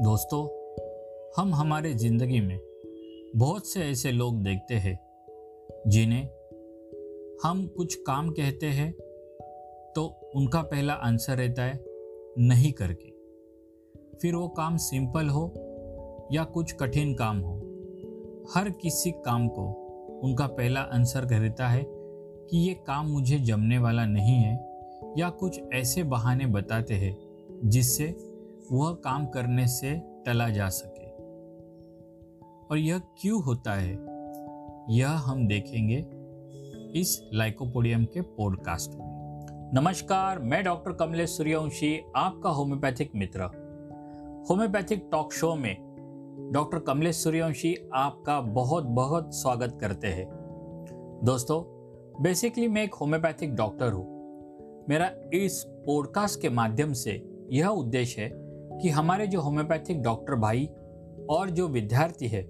दोस्तों, हम हमारे ज़िंदगी में बहुत से ऐसे लोग देखते हैं, जिन्हें हम कुछ काम कहते हैं तो उनका पहला आंसर रहता है, नहीं करके। फिर वो काम सिंपल हो या कुछ कठिन काम हो, हर किसी काम को उनका पहला आंसर रहता है कि ये काम मुझे जमने वाला नहीं है या कुछ ऐसे बहाने बताते हैं जिससे वह काम करने से टला जा सके। और यह क्यों होता है? यह हम देखेंगे इस लाइकोपोडियम के पॉडकास्ट में। नमस्कार, मैं डॉक्टर कमलेश सूर्यवंशी, आपका होम्योपैथिक मित्र। होम्योपैथिक टॉक शो में डॉक्टर कमलेश सूर्यवंशी आपका बहुत बहुत स्वागत करते हैं। दोस्तों बेसिकली मैं एक होम्योपैथिक डॉक्टर हूँ। मेरा इस पॉडकास्ट के माध्यम से यह उद्देश्य है कि हमारे जो होम्योपैथिक डॉक्टर भाई और जो विद्यार्थी है,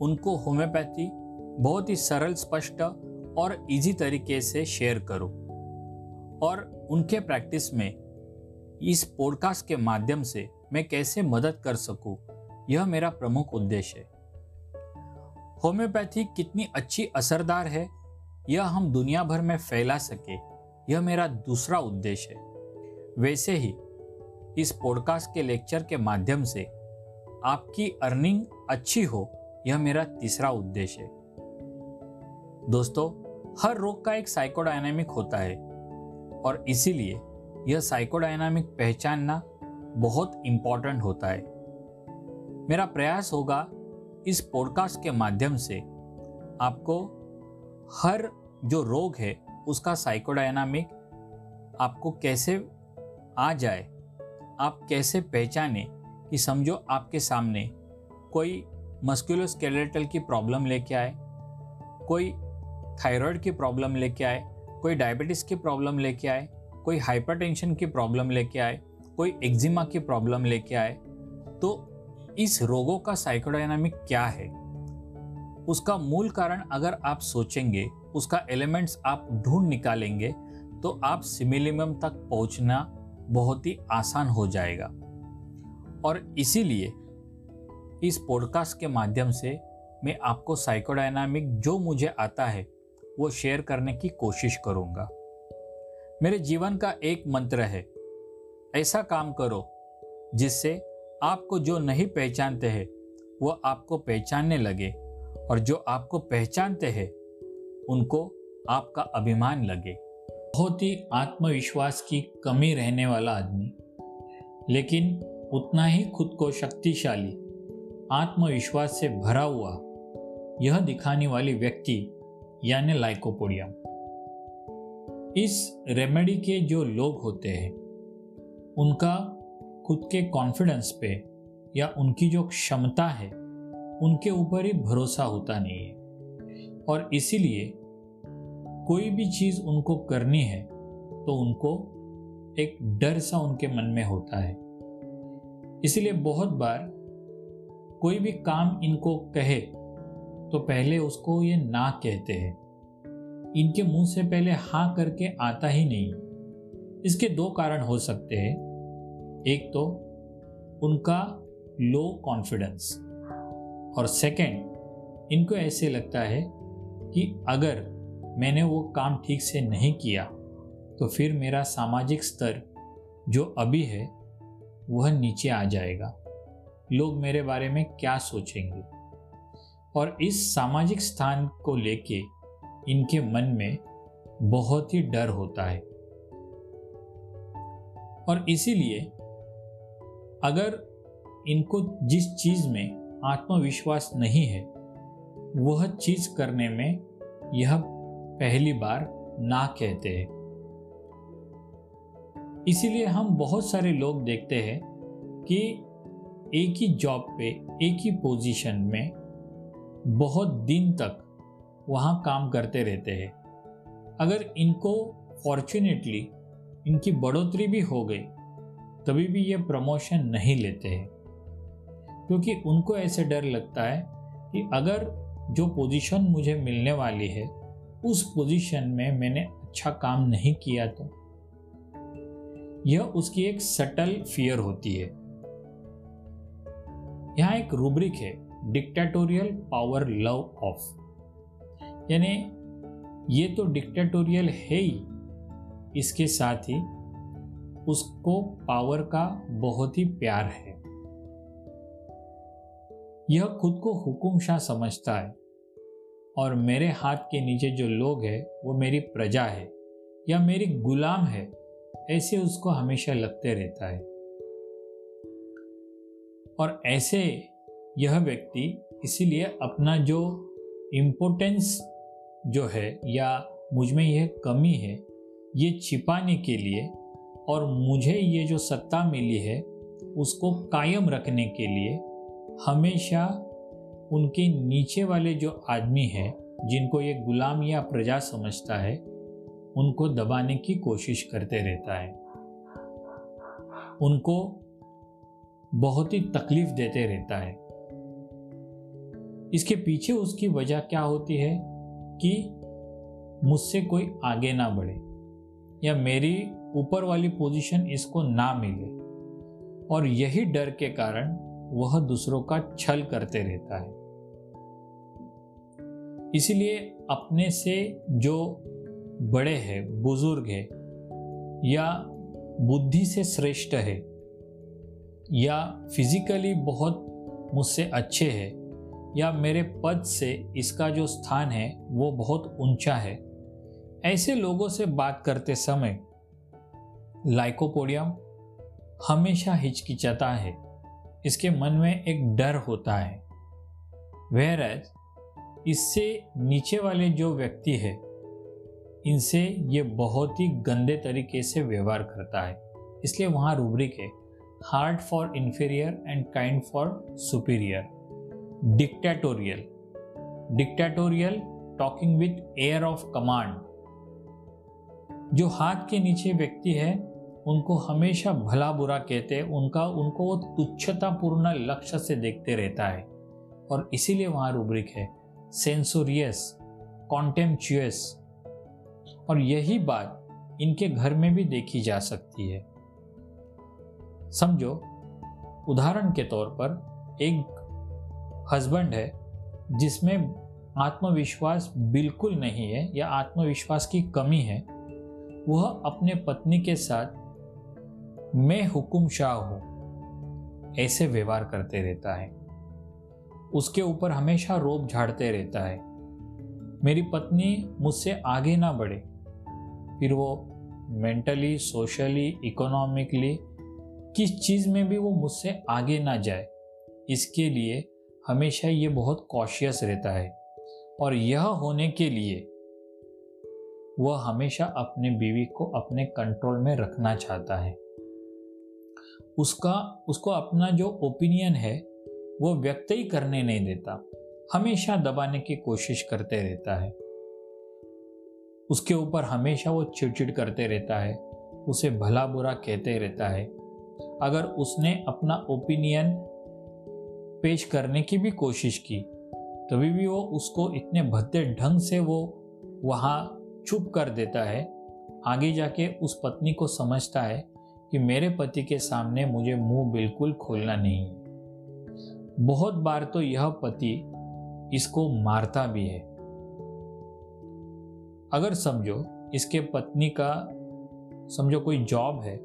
उनको होम्योपैथी बहुत ही सरल, स्पष्ट और इजी तरीके से शेयर करो। और उनके प्रैक्टिस में, इस पॉडकास्ट के माध्यम से मैं कैसे मदद कर सकूँ, यह मेरा प्रमुख उद्देश्य है। होम्योपैथी कितनी अच्छी असरदार है, यह हम दुनिया भर में फैला सके, यह मेरा दूसरा उद्देश्य है। वैसे ही इस पॉडकास्ट के लेक्चर के माध्यम से आपकी अर्निंग अच्छी हो, यह मेरा तीसरा उद्देश्य है। दोस्तों, हर रोग का एक साइकोडायनामिक होता है और इसीलिए यह साइकोडायनामिक पहचानना बहुत इंपॉर्टेंट होता है। मेरा प्रयास होगा इस पॉडकास्ट के माध्यम से आपको हर जो रोग है, उसका साइकोडायनामिक आपको कैसे आ जाए आप कैसे पहचाने कि समझो आपके सामने कोई मस्कुलोस्केलेटल की प्रॉब्लम लेके आए, कोई थायराइड की प्रॉब्लम लेके आए, कोई डायबिटीज़ की प्रॉब्लम लेके आए, कोई हाइपरटेंशन की प्रॉब्लम लेके आए, कोई एक्जिमा की प्रॉब्लम लेके आए तो इस रोगों का साइकोडायनामिक क्या है? उसका मूल कारण अगर आप सोचेंगे, उसका एलिमेंट्स आप ढूंढ निकालेंगे तो आप सिमिलिमम तक पहुँचना बहुत ही आसान हो जाएगा। और इसीलिए इस पॉडकास्ट के माध्यम से मैं आपको साइकोडायनामिक जो मुझे आता है, वो शेयर करने की कोशिश करूँगा। मेरे जीवन का एक मंत्र है, ऐसा काम करो, जिससे आपको जो नहीं पहचानते हैं, वो आपको पहचानने लगे और जो आपको पहचानते हैं, उनको आपका अभिमान लगे। बहुत ही आत्मविश्वास की कमी रहने वाला आदमी, लेकिन उतना ही खुद को शक्तिशाली, आत्मविश्वास से भरा हुआ यह दिखाने वाली व्यक्ति, यानी लाइकोपोडियम। इस रेमेडी के जो लोग होते हैं, उनका खुद के कॉन्फिडेंस पे या उनकी जो क्षमता है, उनके ऊपर ही भरोसा होता नहीं है। और इसीलिए कोई भी चीज़ उनको करनी है तो उनको एक डर सा उनके मन में होता है। इसलिए बहुत बार कोई भी काम इनको कहे तो पहले उसको ये ना कहते हैं। इनके मुँह से पहले हाँ करके आता ही नहीं। इसके दो कारण हो सकते हैं। एक तो उनका लो कॉन्फिडेंस और सेकंड इनको ऐसे लगता है कि अगर मैंने वो काम ठीक से नहीं किया तो फिर मेरा सामाजिक स्तर जो अभी है, वह नीचे आ जाएगा। लोग मेरे बारे में क्या सोचेंगे? और इस सामाजिक स्थान को लेके इनके मन में बहुत ही डर होता है। और इसीलिए अगर इनको जिस चीज़ में आत्मविश्वास नहीं है, वह चीज़ करने में यह पहली बार ना कहते हैं। इसीलिए हम बहुत सारे लोग देखते हैं कि एक ही जॉब पे, एक ही पोजीशन में बहुत दिन तक वहाँ काम करते रहते हैं। अगर इनको फॉर्चुनेटली इनकी बढ़ोतरी भी हो गई, तभी भी ये प्रमोशन नहीं लेते हैं। क्योंकि उनको ऐसे डर लगता है कि अगर जो पोजीशन मुझे मिलने वाली है उस पोजीशन में मैंने अच्छा काम नहीं किया तो। यह उसकी एक सटल फियर होती है। यहाँ एक रूब्रिक है डिक्टेटोरियल पावर लव ऑफ़ यानी ये तो डिक्टेटोरियल है ही, इसके साथ ही उसको पावर का बहुत ही प्यार है। यह खुद को हुकुमशाह समझता है। और मेरे हाथ के नीचे जो लोग हैं, वो मेरी प्रजा है, या मेरी गुलाम है, ऐसे उसको हमेशा लगते रहता है। और ऐसे यह व्यक्ति इसीलिए अपना जो इम्पोर्टेंस जो है, या मुझमें यह कमी है, ये छिपाने के लिए और मुझे ये जो सत्ता मिली है, उसको कायम रखने के लिए हमेशा उनके नीचे वाले जो आदमी हैं, जिनको ये गुलाम या प्रजा समझता है, उनको दबाने की कोशिश करते रहता है। उनको बहुत ही तकलीफ़ देते रहता है। इसके पीछे उसकी वजह क्या होती है कि मुझसे कोई आगे ना बढ़े, या मेरी ऊपर वाली पोजीशन इसको ना मिले, और यही डर के कारण वह दूसरों का छल करते रहता है। इसीलिए अपने से जो बड़े हैं, बुज़ुर्ग है, या बुद्धि से श्रेष्ठ है, या फिजिकली बहुत मुझसे अच्छे है, या मेरे पद से इसका जो स्थान है, वो बहुत ऊँचा है। ऐसे लोगों से बात करते समय लाइकोपोडियम हमेशा हिचकिचाता है। इसके मन में एक डर होता है। वेर एज इससे नीचे वाले जो व्यक्ति है, इनसे ये बहुत ही गंदे तरीके से व्यवहार करता है। इसलिए वहाँ रूब्रिक है hard for inferior and kind for superior dictatorial dictatorial talking with air of command जो हाथ के नीचे व्यक्ति है, उनको हमेशा भला बुरा कहते हैं, उनका, उनको वो तुच्छतापूर्ण लक्ष्य से देखते रहता है। और इसीलिए वहाँ रूब्रिक है सेंसोरियस कॉन्टेम्चुअस और यही बात इनके घर में भी देखी जा सकती है। समझो, उदाहरण के तौर पर एक हस्बैंड है, जिसमें आत्मविश्वास बिल्कुल नहीं है या आत्मविश्वास की कमी है, वह अपने पत्नी के साथ मैं हुकुम शाह हूँ, ऐसे व्यवहार करते रहता है। उसके ऊपर हमेशा रोप झाड़ते रहता है। मेरी पत्नी मुझसे आगे ना बढ़े। फिर वो मेंटली सोशली इकोनॉमिकली किस चीज़ में भी वो मुझसे आगे ना जाए, इसके लिए हमेशा ये बहुत कॉशियस रहता है। और यह होने के लिए वह हमेशा अपने बीवी को अपने कंट्रोल में रखना चाहता है। उसका, उसको अपना जो ओपिनियन है वो व्यक्त ही करने नहीं देता। हमेशा दबाने की कोशिश करते रहता है। उसके ऊपर हमेशा वो चिड़चिड़ करते रहता है। उसे भला बुरा कहते रहता है। अगर उसने अपना ओपिनियन पेश करने की भी कोशिश की, तभी भी वो उसको इतने भद्दे ढंग से वो वहाँ चुप कर देता है। आगे जाके उस पत्नी को समझता है कि मेरे पति के सामने मुझे मुँह बिल्कुल खोलना नहीं है। बहुत बार तो यह पति इसको मारता भी है। अगर समझो इसके पत्नी का, समझो कोई जॉब है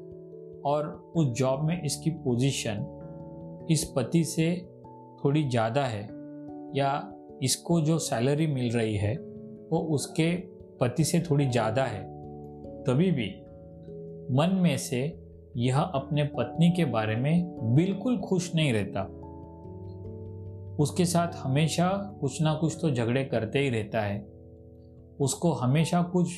और उस जॉब में इसकी पोजीशन इस पति से थोड़ी ज़्यादा है या इसको जो सैलरी मिल रही है वो उसके पति से थोड़ी ज़्यादा है, तभी भी मन में से यह अपने पत्नी के बारे में बिल्कुल खुश नहीं रहता। उसके साथ हमेशा कुछ ना कुछ तो झगड़े करते ही रहता है। उसको हमेशा कुछ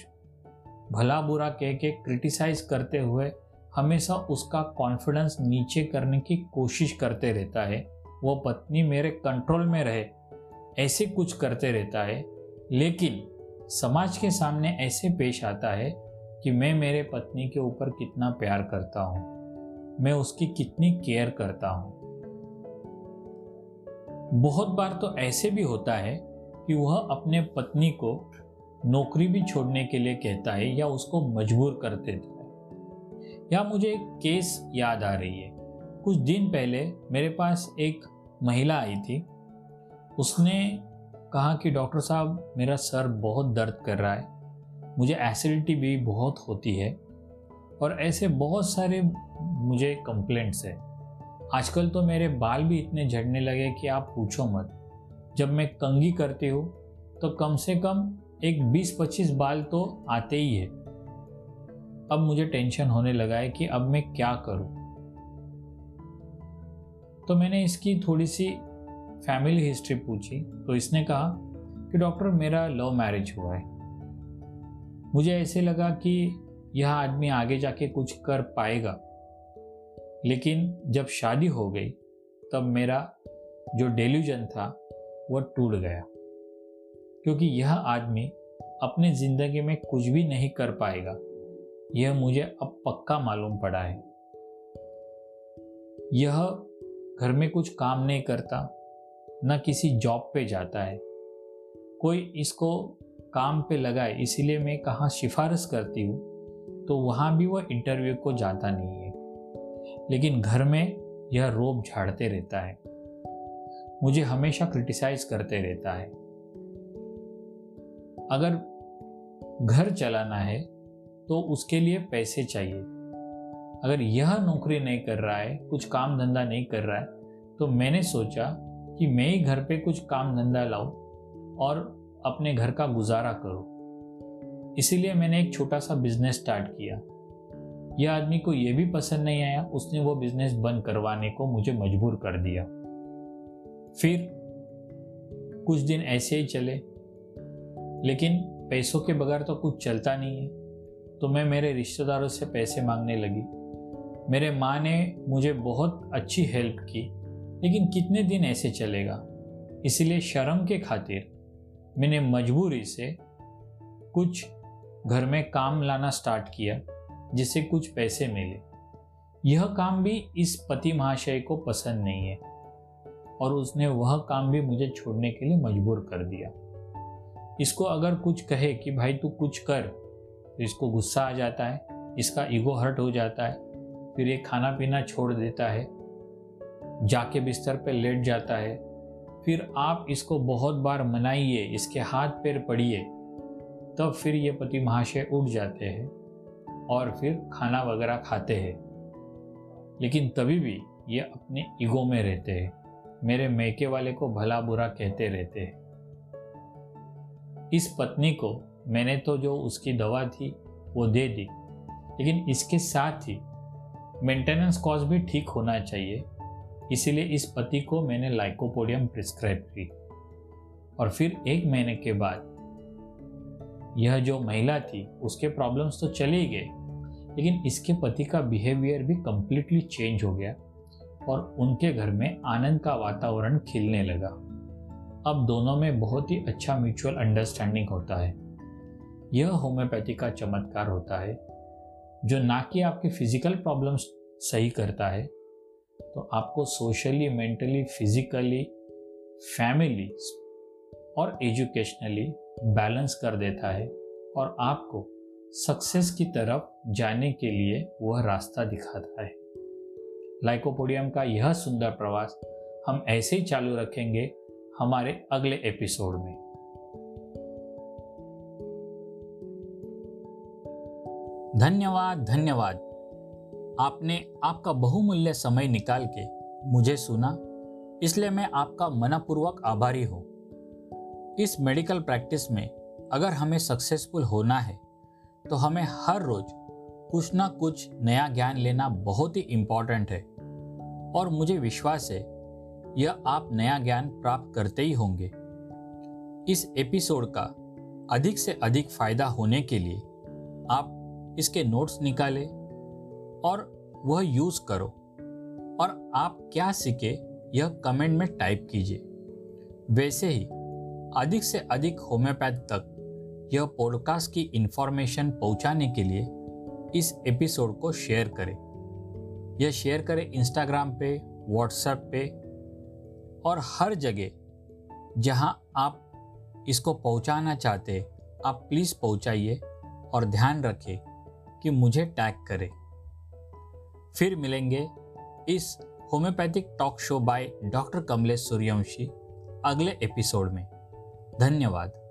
भला बुरा कह के क्रिटिसाइज करते हुए हमेशा उसका कॉन्फिडेंस नीचे करने की कोशिश करते रहता है। वो पत्नी मेरे कंट्रोल में रहे, ऐसे कुछ करते रहता है। लेकिन समाज के सामने ऐसे पेश आता है कि मैं मेरे पत्नी के ऊपर कितना प्यार करता हूँ, मैं उसकी कितनी केयर करता हूँ। बहुत बार तो ऐसे भी होता है कि वह अपने पत्नी को नौकरी भी छोड़ने के लिए कहता है या उसको मजबूर कर देता है। या मुझे एक केस याद आ रही है। कुछ दिन पहले मेरे पास एक महिला आई थी। उसने कहा कि, डॉक्टर साहब, मेरा सर बहुत दर्द कर रहा है। मुझे एसिडिटी भी बहुत होती है और ऐसे बहुत सारे मुझे कंप्लेंट्स है। आजकल तो मेरे बाल भी इतने झड़ने लगे कि आप पूछो मत। जब मैं कंगी करती हूँ तो कम से कम एक 20-25 बाल तो आते ही है। अब मुझे टेंशन होने लगा है कि अब मैं क्या करूँ। तो मैंने इसकी थोड़ी सी फैमिली हिस्ट्री पूछी तो इसने कहा कि, डॉक्टर, मेरा लव मैरिज हुआ है। मुझे ऐसे लगा कि यह आदमी आगे जाके कुछ कर पाएगा। लेकिन जब शादी हो गई, तब मेरा जो डेल्यूजन था वह टूट गया। क्योंकि यह आदमी अपनी ज़िंदगी में कुछ भी नहीं कर पाएगा, यह मुझे अब पक्का मालूम पड़ा है। यह घर में कुछ काम नहीं करता, न किसी जॉब पे जाता है। कोई इसको काम पे लगाए, इसीलिए मैं कहाँ सिफारिश करती हूँ तो वहाँ भी वह इंटरव्यू को जाता नहीं है। लेकिन घर में यह रोब झाड़ते रहता है। मुझे हमेशा क्रिटिसाइज करते रहता है। अगर घर चलाना है तो उसके लिए पैसे चाहिए। अगर यह नौकरी नहीं कर रहा है, कुछ काम धंधा नहीं कर रहा है तो मैंने सोचा कि मैं ही घर पे कुछ काम धंधा लाऊं और अपने घर का गुजारा करूँ। इसीलिए मैंने एक छोटा सा बिज़नेस स्टार्ट किया। यह आदमी को यह भी पसंद नहीं आया, उसने वो बिज़नेस बंद करवाने को मुझे मजबूर कर दिया। फिर कुछ दिन ऐसे ही चले, लेकिन पैसों के बगैर तो कुछ चलता नहीं है। तो मैं मेरे रिश्तेदारों से पैसे मांगने लगी। मेरे माँ ने मुझे बहुत अच्छी हेल्प की, लेकिन कितने दिन ऐसे चलेगा? इसलिए शर्म के खातिर मैंने मजबूरी से कुछ घर में काम लाना स्टार्ट किया। जिससे कुछ पैसे मिले। यह काम भी इस पति महाशय को पसंद नहीं है और उसने वह काम भी मुझे छोड़ने के लिए मजबूर कर दिया। इसको अगर कुछ कहे कि, भाई, तू कुछ कर तो इसको गुस्सा आ जाता है, इसका ईगो हर्ट हो जाता है, फिर ये खाना पीना छोड़ देता है, जाके बिस्तर पे लेट जाता है, फिर आप इसको बहुत बार मनाइए, इसके हाथ पैर पड़िए, तब फिर ये पति महाशय उठ जाते हैं। और फिर खाना वगैरह खाते हैं। लेकिन तभी भी ये अपने ईगो में रहते हैं। मेरे मैके वाले को भला बुरा कहते रहते हैं। इस पत्नी को मैंने तो जो उसकी दवा थी, वो दे दी। लेकिन इसके साथ ही मेंटेनेंस कॉस्ट भी ठीक होना चाहिए। इसीलिए इस पति को मैंने लाइकोपोडियम प्रिस्क्राइब की। और फिर एक महीने के बाद यह जो महिला थी, उसके प्रॉब्लम्स तो चले गए। लेकिन इसके पति का बिहेवियर भी कम्प्लीटली चेंज हो गया और उनके घर में आनंद का वातावरण खिलने लगा। अब दोनों में बहुत ही अच्छा म्यूचुअल अंडरस्टैंडिंग होता है। यह होम्योपैथी का चमत्कार होता है, जो ना कि आपके फ़िज़िकल प्रॉब्लम्स सही करता है। तो आपको सोशली मेंटली फिजिकली फैमिली और एजुकेशनली बैलेंस कर देता है और आपको सक्सेस की तरफ़ जाने के लिए वह रास्ता दिखाता है। लाइकोपोडियम का यह सुंदर प्रवास हम ऐसे ही चालू रखेंगे हमारे अगले एपिसोड में। धन्यवाद धन्यवाद। आपने आपका बहुमूल्य समय निकाल के मुझे सुना, इसलिए मैं आपका मनपूर्वक आभारी हूँ। इस मेडिकल प्रैक्टिस में अगर हमें सक्सेसफुल होना है तो हमें हर रोज कुछ ना कुछ नया ज्ञान लेना बहुत ही इंपॉर्टेंट है। और मुझे विश्वास है, यह आप नया ज्ञान प्राप्त करते ही होंगे। इस एपिसोड का अधिक से अधिक फ़ायदा होने के लिए आप इसके नोट्स निकालें और वह यूज़ करो। और आप क्या सीखे, यह कमेंट में टाइप कीजिए। वैसे ही अधिक से अधिक होम्योपैथ तक यह पॉडकास्ट की इन्फॉर्मेशन पहुँचाने के लिए इस एपिसोड को शेयर करें। यह शेयर करें इंस्टाग्राम पे व्हाट्सएप पे और हर जगह जहाँ आप इसको पहुंचाना चाहते आप प्लीज़ पहुंचाइए और ध्यान रखें कि मुझे टैग करें। फिर मिलेंगे इस homeopathic talk show by doctor Kamlesh Suryavanshi अगले एपिसोड में। धन्यवाद।